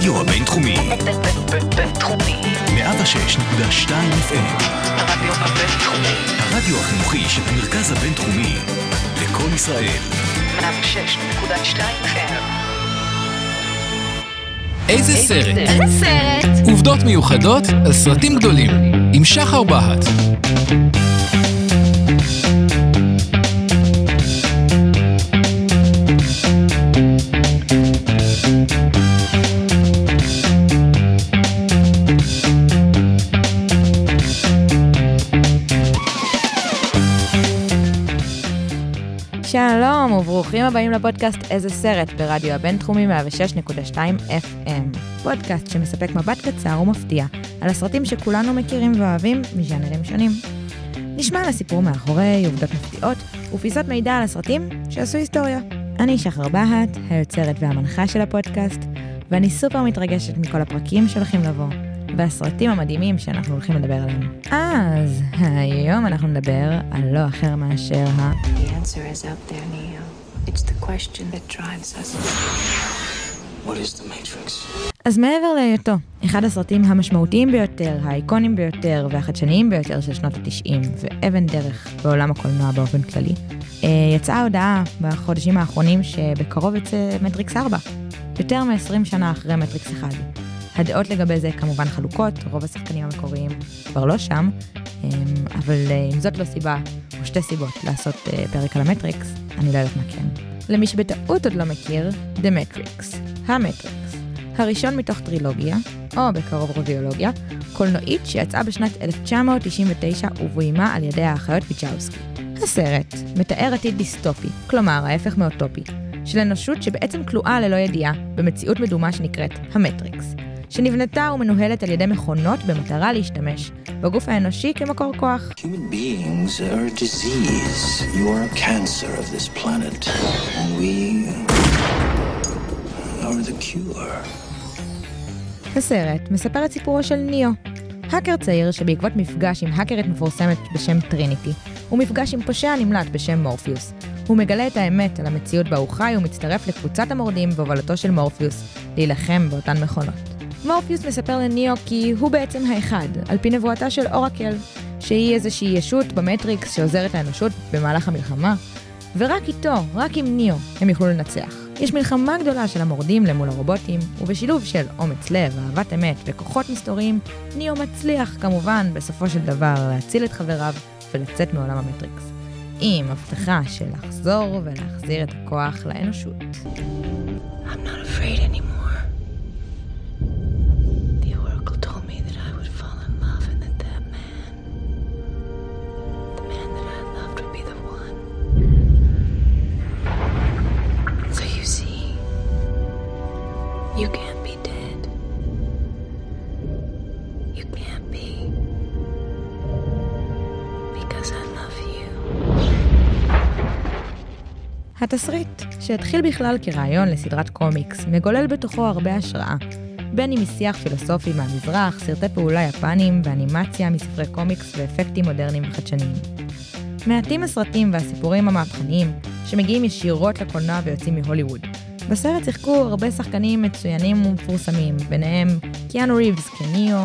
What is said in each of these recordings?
הרדיו הבינתחומי. בינתחומי. 106.2 FM. הרדיו הבינתחומי. הרדיו החינוכי של המרכז הבינתחומי. לקום ישראל. 106.2 FM. איזה סרט? איזה סרט? עובדות מיוחדות על סרטים גדולים, עם שחר בהט. שלום וברוכים הבאים לפודקאסט איזה סרט ברדיו הבינתחומי 106.2 FM. פודקאסט שמספק מבט קצר ומפתיע על הסרטים שכולנו מכירים ואוהבים מז'אנרים שונים. נשמע על הסיפור מאחורי עובדות מפתיעות ופיסות מידע על הסרטים שעשו היסטוריה. אני שחר בהט, היוצרת והמנחה של הפודקאסט, ואני סופר מתרגשת מכל הפרקים שהולכים לבוא, והסרטים המדהימים שאנחנו הולכים לדבר עליהם. אז היום אנחנו נדבר על לא אחר מאשר ה... אז מעבר להיותו אחד הסרטים המשמעותיים ביותר, האייקוניים ביותר והחדשניים ביותר של שנות ה-90 ואבן דרך בעולם הקולנוע באופן כללי, אה, יצאה הודעה בחודשים האחרונים שבקרוב יצא מטריקס 4, יותר מ-20 שנה אחרי מטריקס 1. הדעות לגבי זה כמובן חלוקות, רוב השחקנים המקוריים כבר לא שם, אה, אבל אה, אם זאת לא סיבה, או שתי סיבות לעשות אה, פרק על המטריקס, אני לא יודעת מה כן. למי שבטעות עוד לא מכיר, The Matrix, המטריקס. הראשון מתוך טרילוגיה, או בקרוב רביולוגיה, קולנועית שיצאה בשנת 1999 ובוימה על ידי האחיות ויצ'אוסקי. הסרט מתאר עתיד דיסטופי, כלומר ההפך מאוטופי, של אנושות שבעצם כלואה ללא ידיעה במציאות מדומה שנקראת המטריקס, שנבנתה ומנוהלת על ידי מכונות במטרה להשתמש בגוף האנושי כמקור כוח. Human beings are a disease. You are a cancer of this planet. And we are the cure. הסרט מספר את סיפורו של ניאו, האקר צעיר שבעקבות מפגש עם האקרית מפורסמת בשם טריניטי, ומפגש עם פושע נמלט בשם מורפיוס. הוא מגלה את האמת על המציאות בה הוא חי ומצטרף לקבוצת המורדים בהובלתו של מורפיוס, להילחם באותן מכונות. מורפיוס מספר לניאו כי הוא בעצם האחד, על פי נבואתה של אורקל, שהיא איזושהי ישות במטריקס שעוזרת לאנושות במהלך המלחמה, ורק איתו, רק עם ניאו, הם יוכלו לנצח. יש מלחמה גדולה של המורדים למול הרובוטים, ובשילוב של אומץ לב, אהבת אמת וכוחות מסתוריים, ניאו מצליח כמובן בסופו של דבר להציל את חבריו ולצאת מעולם המטריקס. עם הבטחה של לחזור ולהחזיר את הכוח לאנושות. I'm not afraid anymore. You can't be. Because I love you. התסריט, שהתחיל בכלל כרעיון לסדרת קומיקס, מגולל בתוכו הרבה השראה, בין אם משיח פילוסופי מהמזרח, סרטי פעולה יפניים ואנימציה מספרי קומיקס ואפקטים מודרניים וחדשניים. מעטים הסרטים והסיפורים המהפכניים שמגיעים ישירות לקולנוע ויוצאים מהוליווד. בסרט שיחקו הרבה שחקנים מצוינים ומפורסמים, ביניהם קיאנו ריבס כניאו,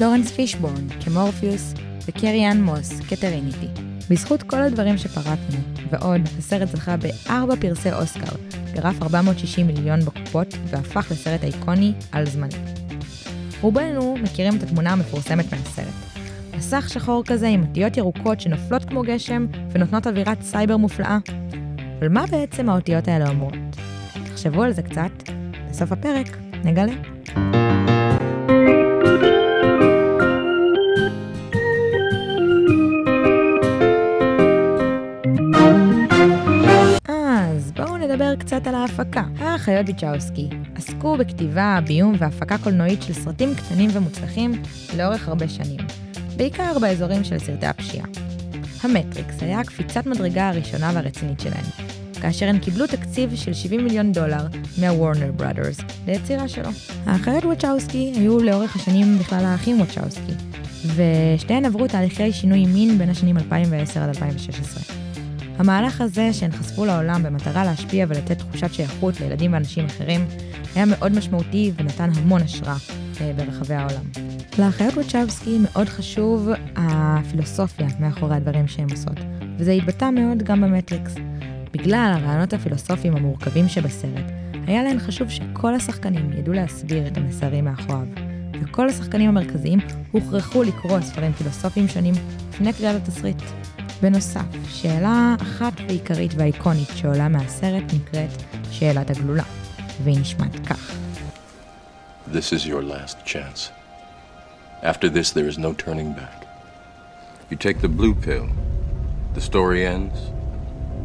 לורנס פישבורן כמורפיוס וקרי אן מוס כטריניטי. בזכות כל הדברים שפרטנו, ועוד, הסרט זכה בארבע פרסי אוסקר, גרף 460 מיליון בקופות, והפך לסרט איקוני על זמני. רובנו מכירים את התמונה המפורסמת מהסרט. מסך שחור כזה עם אותיות ירוקות שנופלות כמו גשם ונותנות אווירת סייבר מופלאה. אבל מה בעצם האותיות האלה אומרות? תחשבו על זה קצת, בסוף הפרק נגלה. אז בואו נדבר קצת על ההפקה. האחיות ביצ'אוסקי עסקו בכתיבה, ביום והפקה קולנועית של סרטים קטנים ומוצלחים לאורך הרבה שנים, בעיקר באזורים של סרטי הפשיעה. המטריקס היה קפיצת מדרגה הראשונה והרצינית שלהם, כאשר הן קיבלו תקציב של 70 מיליון דולר מהוורנר בראדרס ליצירה שלו. האחיות וואצ'אוסקי היו לאורך השנים בכלל האחים וואצ'אוסקי, ושתיהן עברו תהליכי שינוי מין בין השנים 2010 עד 2016. המהלך הזה שהן חשפו לעולם במטרה להשפיע ולתת תחושת שייכות לילדים ואנשים אחרים, היה מאוד משמעותי ונתן המון השראה אה, ברחבי העולם. לאחיות ווצ'בסקי מאוד חשוב הפילוסופיה מאחורי הדברים שהן עושות, וזה התבטא מאוד גם במטריקס. בגלל הרעיונות הפילוסופיים המורכבים שבסרט, היה להן חשוב שכל השחקנים ידעו להסביר את המסרים מאחוריו, וכל השחקנים המרכזיים הוכרחו לקרוא ספרים פילוסופיים שונים לפני קריאת התסריט. בנוסף, שאלה אחת ועיקרית והאיקונית שעולה מהסרט נקראת שאלת הגלולה, והיא נשמעת כך. This is your last chance. After this, there is no turning back. You take the blue pill, the story ends.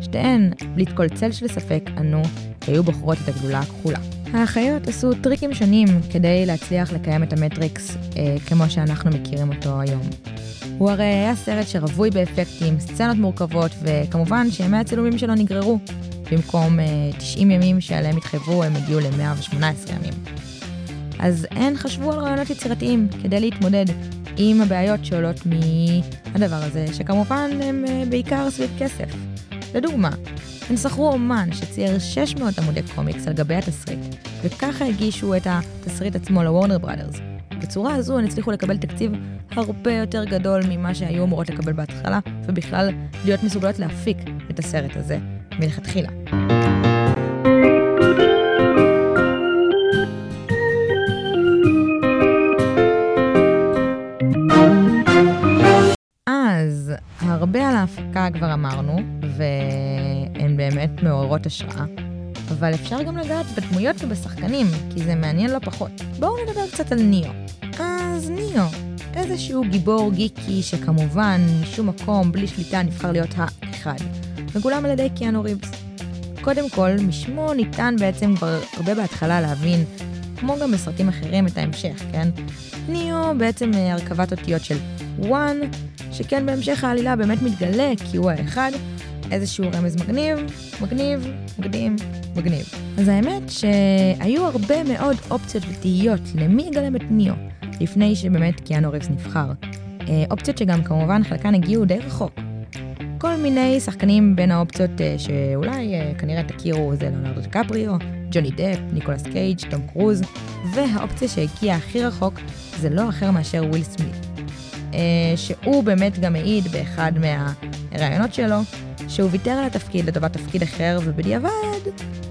שתיהן, בלי כל צל של ספק, ענו היו בוחרות את הגלולה הכחולה. האחיות עשו טריקים שונים כדי להצליח לקיים את המטריקס אה, כמו שאנחנו מכירים אותו היום. הוא הרי היה סרט שרווי באפקטים, סצנות מורכבות, וכמובן שימי הצילומים שלו נגררו. במקום אה, 90 ימים שעליהם התחייבו, הם הגיעו ל-118 ימים. אז הן חשבו על רעיונות יצירתיים כדי להתמודד עם הבעיות שעולות מהדבר הזה, שכמובן הם אה, בעיקר סביב כסף. לדוגמה, הן שכרו אומן שצייר 600 עמודי קומיקס על גבי התסריט, וככה הגישו את התסריט עצמו לוורנר בראדרס. בצורה הזו הן הצליחו לקבל תקציב הרבה יותר גדול ממה שהיו אמורות לקבל בהתחלה, ובכלל להיות מסוגלות להפיק את הסרט הזה מלכתחילה. הרבה על ההפקה כבר אמרנו, והן באמת מעוררות השראה, אבל אפשר גם לגעת בדמויות ובשחקנים, כי זה מעניין לא פחות. בואו נדבר קצת על ניאו. אז ניאו, איזשהו גיבור גיקי שכמובן, משום מקום, בלי שליטה, נבחר להיות האחד, מגולם על ידי קיאנו ריבס. קודם כל, משמו ניתן בעצם כבר הרבה בהתחלה להבין, כמו גם בסרטים אחרים, את ההמשך, כן? ניאו בעצם אה, הרכבת אותיות של וואן, שכן בהמשך העלילה באמת מתגלה כי הוא האחד, איזשהו רמז מגניב, מגניב, מקדים, מגניב. אז האמת שהיו הרבה מאוד אופציות ותהיות למי יגלם את ניאו, לפני שבאמת קיאנו ריבס נבחר. אה, אופציות שגם כמובן חלקן הגיעו די רחוק. כל מיני שחקנים בין האופציות אה, שאולי אה, כנראה תכירו זה ליאונרדו דקפריו, ג'וני דפ, ניקולס קייג', תום קרוז, והאופציה שהגיעה הכי רחוק זה לא אחר מאשר וויל סמית. אה, שהוא באמת גם העיד באחד מהראיונות שלו, שהוא ויתר על התפקיד לטובת תפקיד אחר, ובדיעבד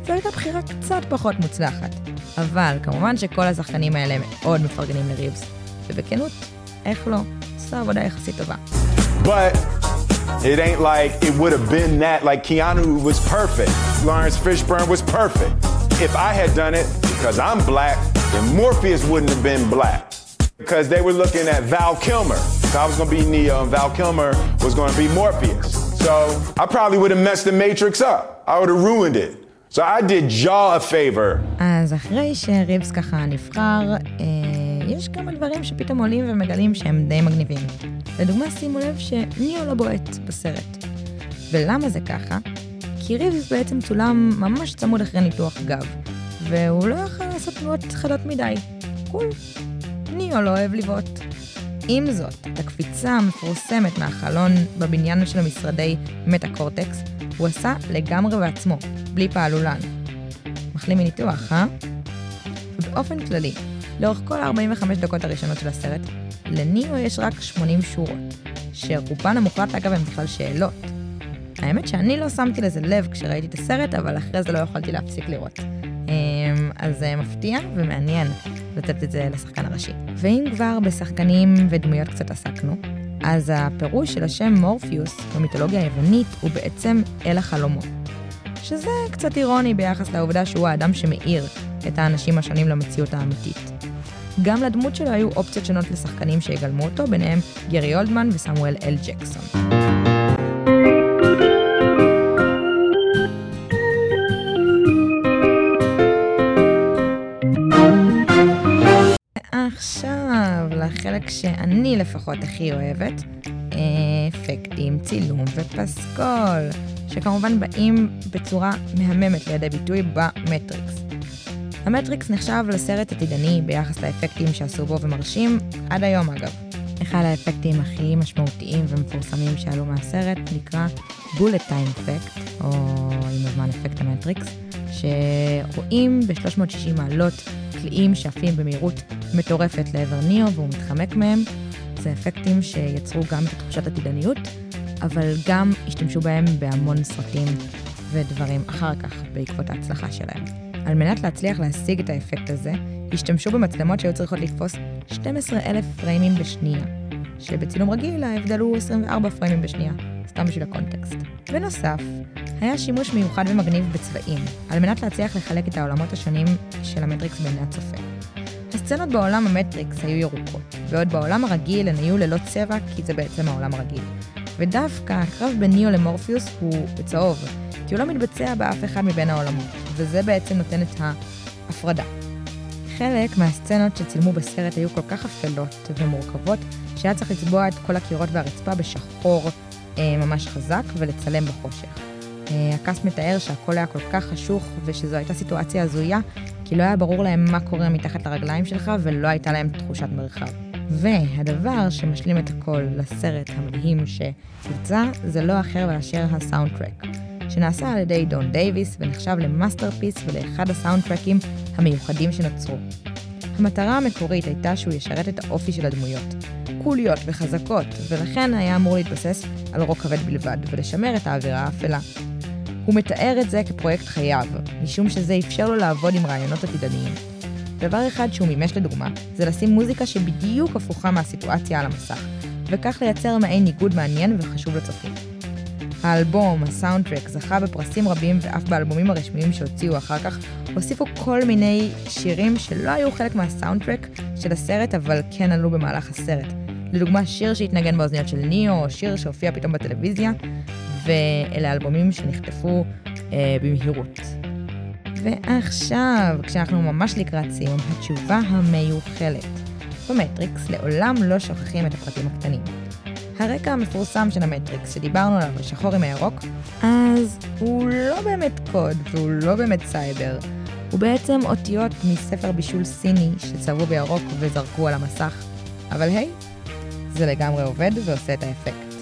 זו הייתה בחירה קצת פחות מוצלחת. אבל כמובן שכל השחקנים האלה מאוד מפרגנים לריבס, ובכנות, איך לא, עושה עבודה יחסית טובה. But it ain't like it would have been that. Like Keanu was perfect. Lawrence Fishburne was perfect. If I had done it because I'm black, then Morpheus wouldn't have been black. Because they were looking at Val Kilmer. So I was going to be Neo and Val Kilmer was going to be Morpheus. So I probably would have messed the Matrix up. I would have ruined it. So I did Jaw a favor. אז אחרי שריבס ככה נבחר, אה, יש כמה דברים שפתאום עולים ומגלים שהם די מגניבים. לדוגמה, שימו לב שניאו לא בועט בסרט. ולמה זה ככה? כי ריבס בעצם צולם ממש צמוד אחרי ניתוח גב, והוא לא יכול לעשות תנועות חדות מדי. קול. ניאו לא אוהב לבעוט. עם זאת, את הקפיצה המפורסמת מהחלון בבניין של משרדי מטה-קורטקס, הוא עשה לגמרי בעצמו, בלי פעלולן. מחלים מניתוח, אה? באופן כללי, לאורך כל ה-45 דקות הראשונות של הסרט, לניאו יש רק 80 שורות, שרובן המוחלט אגב הן בכלל שאלות. האמת שאני לא שמתי לזה לב כשראיתי את הסרט, אבל אחרי זה לא יכולתי להפסיק לראות. אמ, אז זה מפתיע ומעניין לתת את זה לשחקן הראשי. ואם כבר בשחקנים ודמויות קצת עסקנו, אז הפירוש של השם מורפיוס במיתולוגיה היוונית הוא בעצם אל החלומות. שזה קצת אירוני ביחס לעובדה שהוא האדם שמאיר את האנשים השונים למציאות האמיתית. גם לדמות שלו היו אופציות שונות לשחקנים שיגלמו אותו, ביניהם גרי אולדמן וסמואל אל ג'קסון. עכשיו לחלק שאני לפחות הכי אוהבת, אפקטים, צילום ופסקול, שכמובן באים בצורה מהממת לידי ביטוי במטריקס. המטריקס נחשב לסרט עתידני ביחס לאפקטים שעשו בו ומרשים, עד היום אגב. אחד האפקטים הכי משמעותיים ומפורסמים שעלו מהסרט נקרא bullet time effect, או עם הזמן אפקט המטריקס, שרואים ב-360 מעלות קליעים שעפים במהירות מטורפת לעבר ניאו והוא מתחמק מהם. זה אפקטים שיצרו גם את תחושת עתידניות, אבל גם השתמשו בהם בהמון סרטים ודברים אחר כך בעקבות ההצלחה שלהם. על מנת להצליח להשיג את האפקט הזה, השתמשו במצלמות שהיו צריכות לתפוס 12,000 פריימים בשנייה, שבצילום רגיל ההבדל הוא 24 פריימים בשנייה, סתם בשביל הקונטקסט. בנוסף, היה שימוש מיוחד ומגניב בצבעים, על מנת להצליח לחלק את העולמות השונים של המטריקס בעיני הצופה. הסצנות בעולם המטריקס היו ירוקות, בעוד בעולם הרגיל הן היו ללא צבע, כי זה בעצם העולם הרגיל. ודווקא הקרב בין ניאו למורפיוס הוא בצהוב, כי הוא לא מתבצע באף אחד מבין העולמות, וזה בעצם נותן את ההפרדה. חלק מהסצנות שצילמו בסרט היו כל כך אפלות ומורכבות, שהיה צריך לצבוע את כל הקירות והרצפה בשחור אה, ממש חזק ולצלם בחושך. אה, ה cast מתאר שהכל היה כל כך חשוך ושזו הייתה סיטואציה הזויה, כי לא היה ברור להם מה קורה מתחת לרגליים שלך ולא הייתה להם תחושת מרחב. והדבר שמשלים את הכל לסרט המדהים שיצא, זה לא אחר מאשר ה soundtrack, שנעשה על ידי דון דייוויס ונחשב ל masterpiece ולאחד ה soundtrack ים המיוחדים שנוצרו. המטרה המקורית הייתה שהוא ישרת את האופי של הדמויות, קוליות וחזקות, ולכן היה אמור להתבסס על רוק כבד בלבד, ולשמר את האווירה האפלה. הוא מתאר את זה כפרויקט חייו, משום שזה אפשר לו לעבוד עם רעיונות עתידניים. דבר אחד שהוא מימש לדוגמה, זה לשים מוזיקה שבדיוק הפוכה מהסיטואציה על המסך, וכך לייצר מעין ניגוד מעניין וחשוב לצופים. האלבום, הסאונדטרק, זכה בפרסים רבים ואף באלבומים הרשמיים שהוציאו אחר כך, הוסיפו כל מיני שירים שלא היו חלק מהסאונדטרק של הסרט, אבל כן עלו במהלך הסרט. לדוגמה, שיר שהתנגן באוזניות של ניאו, או שיר שהופיע פתאום בטלוויזיה, ואלה אלבומים שנחטפו אה, במהירות. ועכשיו, כשאנחנו ממש לקראת סיום, התשובה המיוחלת. במטריקס לעולם לא שוכחים את הפרטים הקטנים. הרקע המפורסם של המטריקס שדיברנו עליו בשחור עם הירוק, אז הוא לא באמת קוד והוא לא באמת סייבר. הוא בעצם אותיות מספר בישול סיני שצבעו בירוק וזרקו על המסך. אבל היי, זה לגמרי עובד ועושה את האפקט.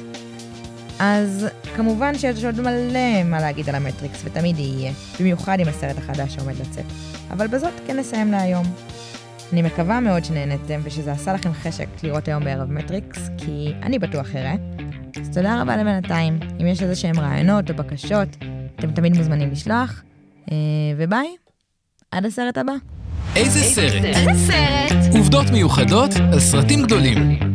אז כמובן שיש עוד מלא מה להגיד על המטריקס, ותמיד יהיה, במיוחד עם הסרט החדש שעומד לצאת. אבל בזאת כן נסיים להיום. אני מקווה מאוד שנהנתם ושזה עשה לכם חשק לראות היום בערב מטריקס, כי אני בטוח אראה. אז תודה רבה לבינתיים. אם יש איזה שהם רעיונות או בקשות, אתם תמיד מוזמנים לשלוח. אה, וביי, עד הסרט הבא. איזה סרט? איזה סרט? עובדות מיוחדות על סרטים גדולים.